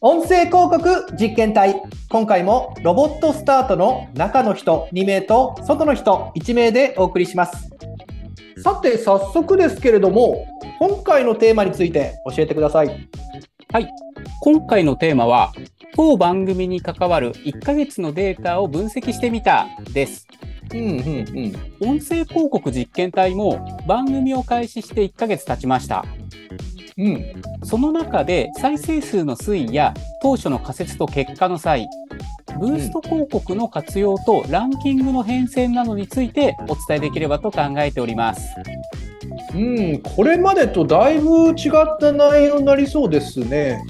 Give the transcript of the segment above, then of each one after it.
音声広告実験体今回もロボットスタートの中の人2名と外の人1名でお送りします。さて早速ですけれども今回のテーマについて教えてください。はい。今回のテーマは当番組に関わる1ヶ月のデータを分析してみたです。うんうんうん。音声広告実験体も番組を開始して1ヶ月経ちましたうんその中で再生数の推移や当初の仮説と結果の際、ブースト広告の活用とランキングの変遷などについてお伝えできればと考えております。うん、これまでとだいぶ違った内容になりそうですね。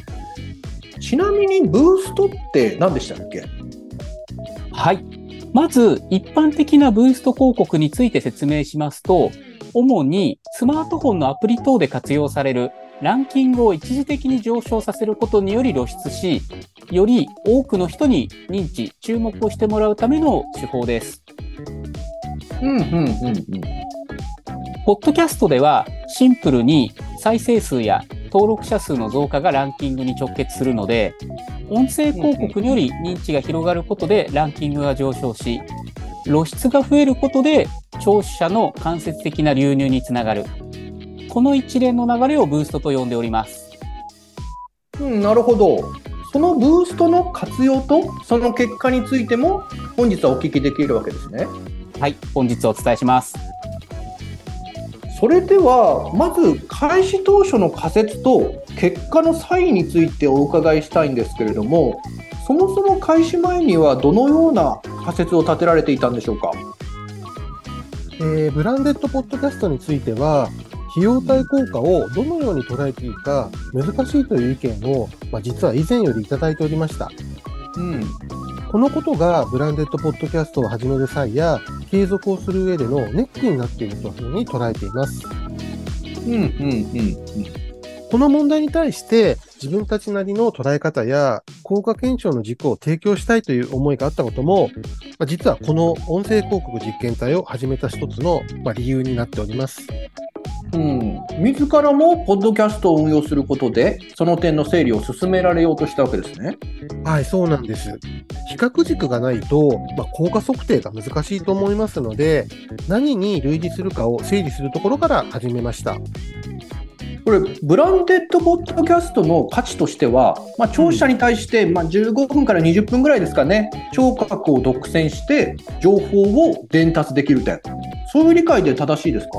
ちなみにブーストって何でしたっけ？はい。まず、一般的なブースト広告について説明しますと、主にスマートフォンのアプリ等で活用されるランキングを一時的に上昇させることにより露出し、より多くの人に認知、注目をしてもらうための手法です。うんうんうんうん。ポッドキャストではシンプルに再生数や登録者数の増加がランキングに直結するので、音声広告により認知が広がることでランキングが上昇し、露出が増えることで聴取者の間接的な流入につながる。この一連の流れをブーストと呼んでおります。うん、なるほど。そのブーストの活用とその結果についても本日はお聞きできるわけですね。はい、本日お伝えします。それではまず開始当初の仮説と結果の差異についてお伺いしたいんですけれどもそもそも開始前にはどのような仮説を立てられていたんでしょうか？えーブランデッドポッドキャストについては、費用対効果をどのように捉えていいか難しいという意見を、まあ、実は以前よりいただいておりました。うんこのことがブランデッドポッドキャストを始める際や継続をする上でのネックになっているというふうに捉えています。うんうんうんこの問題に対して自分たちなりの捉え方や効果検証の軸を提供したいという思いがあったことも、まあ実はこの音声広告実験体を始めた一つのまあ理由になっております。うん、自らもポッドキャストを運用することでその点の整理を進められようとしたわけですね。はい、そうなんです。比較軸がないと、まあ、効果測定が難しいと思いますので、何に類似するかを整理するところから始めました。これブランデッドポッドキャストの価値としては、まあ、聴取者に対して、まあ、15分から20分ぐらいですかね聴覚を独占して情報を伝達できる点そういう理解で正しいですか？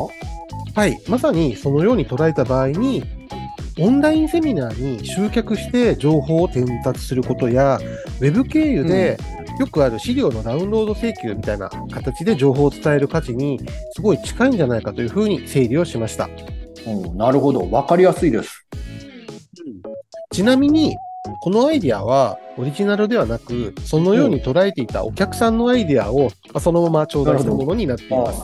はい、まさにそのように捉えた場合に、オンラインセミナーに集客して情報を伝達することや、ウェブ経由でよくある資料のダウンロード請求みたいな形で情報を伝える価値にすごい近いんじゃないかというふうに整理をしました。うん、なるほど分かりやすいです。ちなみに、このアイディアはオリジナルではなく、そのように捉えていたお客さんのアイディアを、まあそのまま頂戴したものになっています。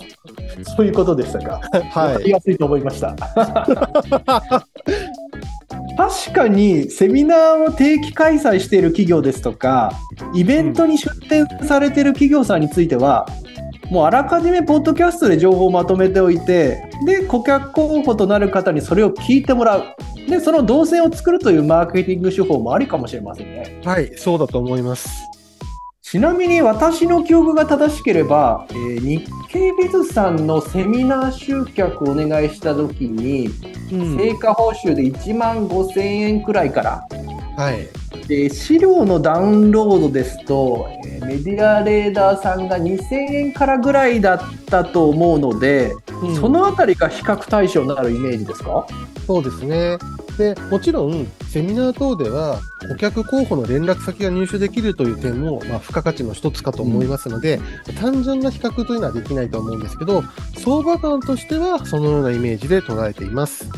そういうことでしたか。分はい。やすいと思いました。確かにセミナーを定期開催している企業ですとかイベントに出展されている企業さんについては、もうあらかじめポッドキャストで情報をまとめておいてで顧客候補となる方にそれを聞いてもらうでその動線を作るというマーケティング手法もありかもしれませんね。はい、そうだと思います。ちなみに私の記憶が正しければ、えー日経ビズさんのセミナー集客をお願いした時に、うん成果報酬で1万5000円くらいから、はい。で資料のダウンロードですと、えーメディアレーダーさんが2000円からぐらいだったと思うので、うんそのあたりが比較対象になるイメージですか？そうですね。で、もちろん、セミナー等では、顧客候補の連絡先が入手できるという点も、まあ、付加価値の一つかと思いますので、単純な比較というのはできないと思うんですけど、相場感としては、そのようなイメージで捉えています。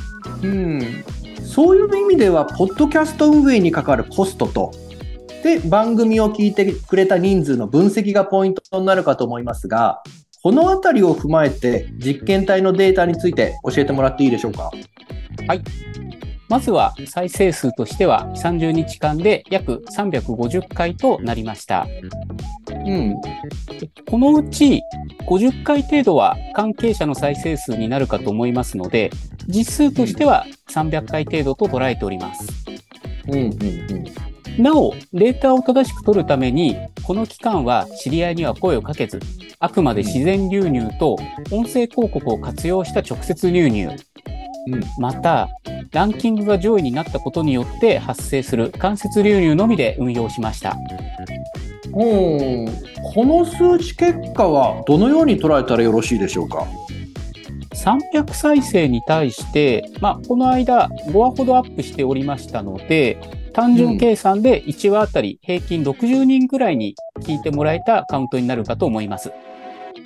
うん、そういう意味では、ポッドキャスト運営にかかるコストと、で、番組を聞いてくれた人数の分析がポイントになるかと思いますが、このあたりを踏まえて、実験体のデータについて教えてもらっていいでしょうか？まずは再生数としては30日間で約350回となりました。うん、でこのうち50回程度は関係者の再生数になるかと思いますので、実数としては300回程度と捉えております。うん、うん、うん。なお、データを正しく取るために、この期間は知り合いには声をかけず、あくまで自然流入と音声広告を活用した直接流入、うんまた、ランキングが上位になったことによって発生する間接流入のみで運用しました。うんこの数値結果はどのように捉えたらよろしいでしょうか？300再生に対して、まあ、この間5話ほどアップしておりましたので、単純計算で1話あたり平均60人ぐらいに聞いてもらえたカウントになるかと思います。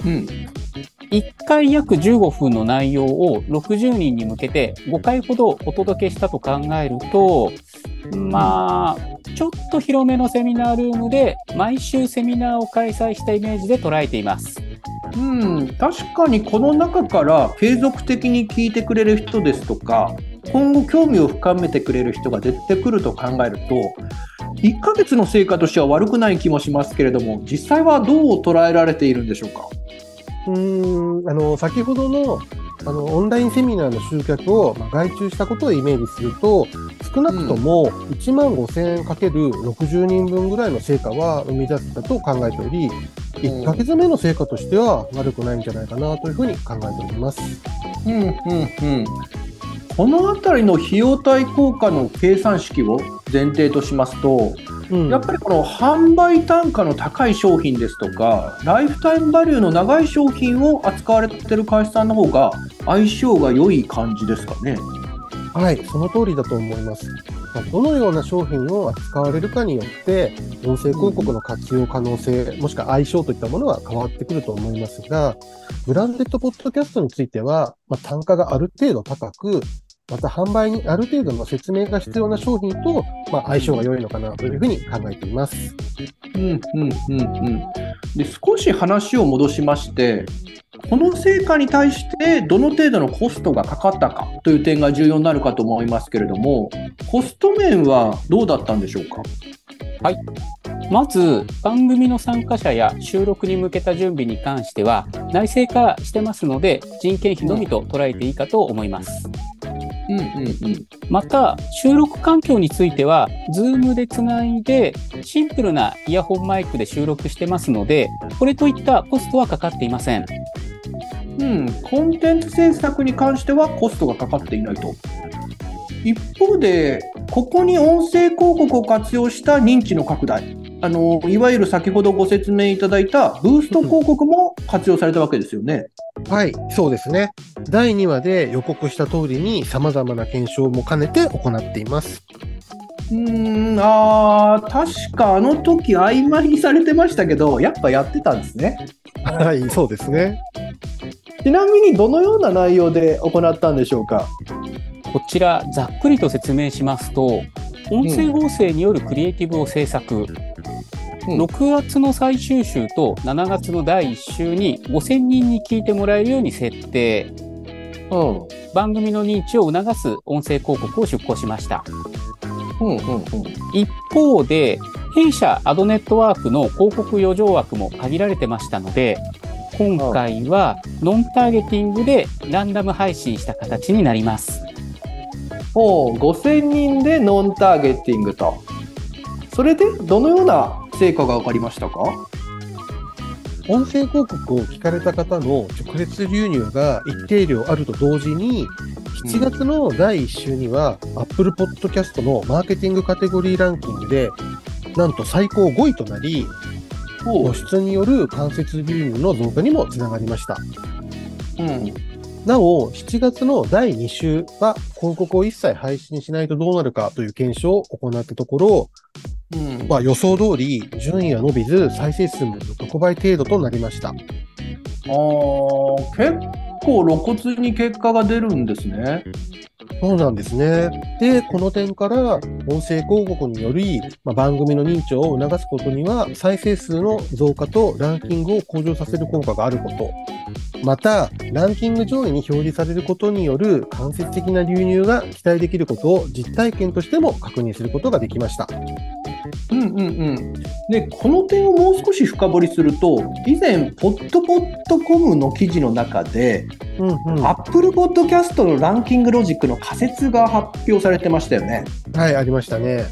うん1回約15分の内容を60人に向けて5回ほどお届けしたと考えると、まあ、ちょっと広めのセミナールームで毎週セミナーを開催したイメージで捉えています。うん、確かにこの中から継続的に聞いてくれる人ですとか今後興味を深めてくれる人が出てくると考えると1ヶ月の成果としては悪くない気もしますけれども実際はどう捉えられているんでしょうか？うーん、あの、先ほどの、あの、オンラインセミナーの集客を、まあ、外注したことをイメージすると、少なくとも1万5000円かける60人分ぐらいの成果は生み出せたと考えており、1ヶ月目の成果としては悪くないんじゃないかなというふうに考えております。うんうんうんこの辺りの費用対効果の計算式を前提としますと、うんやっぱりこの販売単価の高い商品ですとか、ライフタイムバリューの長い商品を扱われている会社さんの方が相性が良い感じですかね？はい、その通りだと思います。まあどのような商品を扱われるかによって、音声広告の活用可能性、もしくは相性といったものは変わってくると思いますが、ブランデッドポッドキャストについては、まあ、単価がある程度高く、また販売にある程度の説明が必要な商品と、まあ、相性が良いのかなというふうに考えています。うんうんうんうん。で、少し話を戻しまして、この成果に対してどの程度のコストがかかったかという点が重要になるかと思いますけれども、コスト面はどうだったんでしょうか？まず、番組の参加者や収録に向けた準備に関しては、内製化してますので、人件費のみと捉えていいかと思います。うんうん。また、収録環境については、Zoom でつないで、シンプルなイヤホンマイクで収録してますので、これといったコストはかかっていません。うん、コンテンツ制作に関してはコストがかかっていないと。一方で、ここに音声広告を活用した認知の拡大、あのいわゆる先ほどご説明いただいたブースト広告も活用されたわけですよね。はい、そうですね。第2話で予告した通りに様々な検証も兼ねて行っています。うーん、あー確かあの時曖昧にされてましたけど、やっぱやってたんですね。はい、そうですね。ちなみにどのような内容で行ったんでしょうか？こちら、ざっくりと説明しますと、音声合成によるクリエイティブを制作、うん6月の最終週と7月の第1週に5000人に聞いてもらえるように設定、うん、番組の認知を促す音声広告を出稿しました。うん、うん、うん。一方で、弊社アドネットワークの広告余剰枠も限られてましたので、今回はノンターゲティングでランダム配信した形になります。お5000人でノンターゲティングと。それでどのような成果が分かりましたか？音声広告を聞かれた方の直接流入が一定量あると同時に、7月の第1週には、Apple Podcast のマーケティングカテゴリーランキングで、なんと最高5位となり、露出による間接流入の増加にもつながりました。うん、なお、7月の第2週は広告を一切配信しないとどうなるかという検証を行ったところ、うんまあ、予想通り順位は伸びず再生数も6倍程度となりました。あー結構露骨に結果が出るんですね。そうなんですね。で、この点から音声広告により、まあ、番組の認知を促すことには再生数の増加とランキングを向上させる効果があること。また、ランキング上位に表示されることによる間接的な流入が期待できることを実体験としても確認することができました。うんうんうん。で、この点をもう少し深掘りすると、以前、ポッドポッドコムの記事の中で、うんうん。は Apple Podcast のランキングロジックの仮説が発表されてましたよね。い、ありましたね。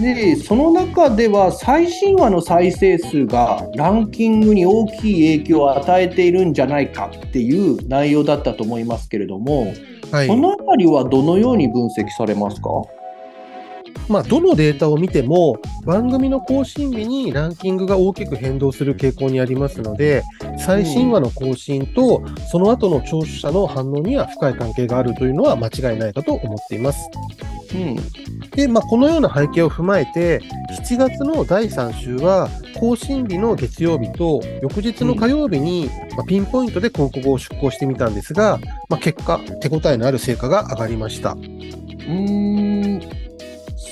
で、その中では最新話の再生数がランキングに大きい影響を与えているんじゃないかっていう内容だったと思いますけれども、はいこ。のあたりはどのように分析されますか？まあ、どのデータを見ても、番組の更新日にランキングが大きく変動する傾向にありますので、最新話の更新と、その後の聴取者の反応には深い関係があるというのは間違いないかと思っています。うん。で、まあ、このような背景を踏まえて、7月の第3週は、更新日の月曜日と、翌日の火曜日に、まあ、ピンポイントで広告を出稿してみたんですが、まあ、結果、手応えのある成果が上がりました。うーん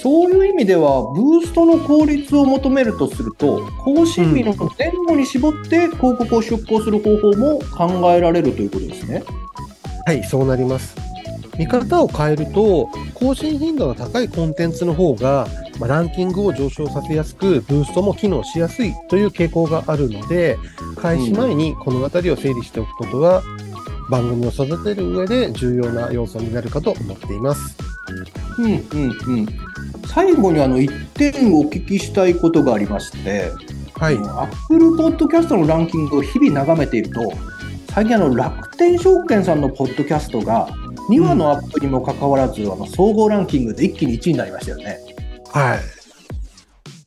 そういう意味では、ブーストの効率を求めるとすると、更新日の前後に絞って広告を出稿する方法も考えられるということですね。はい、そうなります。見方を変えると、更新頻度の高いコンテンツの方が、まあ、ランキングを上昇させやすく、ブーストも機能しやすいという傾向があるので、開始前にこの辺りを整理しておくことは、番組を育てる上で重要な要素になるかと思っています。うんうんうん。最後にあの一点お聞きしたいことがありまして、はい。アップルポッドキャストのランキングを日々眺めていると、最近あの楽天証券さんのポッドキャストが2話のアップにもかかわらず、あの総合ランキングで一気に1位になりましたよね。はい。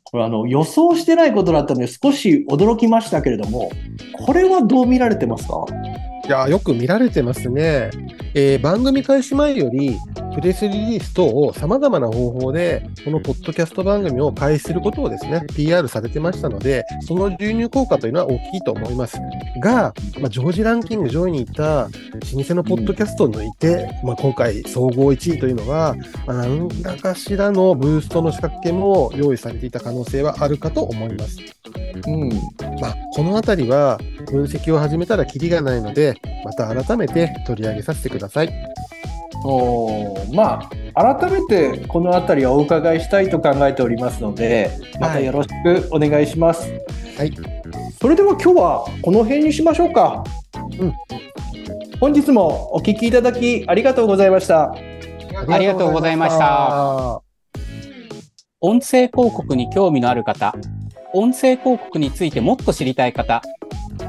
これあの予想してないことだったので少し驚きましたけれども、これはどう見られてますか？いや、よく見られてますね。えー番組開始前より、プレスリリース等を様々な方法で、このポッドキャスト番組を開始することをですね、PR されてましたので、その流入効果というのは大きいと思います。が、まあ、常時ランキング上位にいた老舗のポッドキャストを抜いて、まあ、今回総合1位というのは、まあ、何らかしらのブーストの仕掛けも用意されていた可能性はあるかと思います。うん。まあ、このあたりは分析を始めたらキリがないので、また改めて取り上げさせてください。おーまあ、改めてこの辺りはお伺いしたいと考えておりますので、またよろしくお願いします。はい。それでは今日はこの辺にしましょうか。うん。本日もお聞きいただきありがとうございました。ありがとうございました音声広告に興味のある方、音声広告についてもっと知りたい方、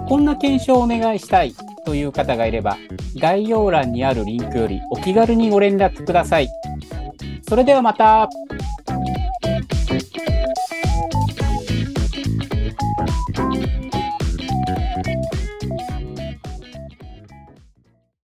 こんな検証をお願いしたいという方がいれば、概要欄にあるリンクよりお気軽にご連絡ください。それではまた。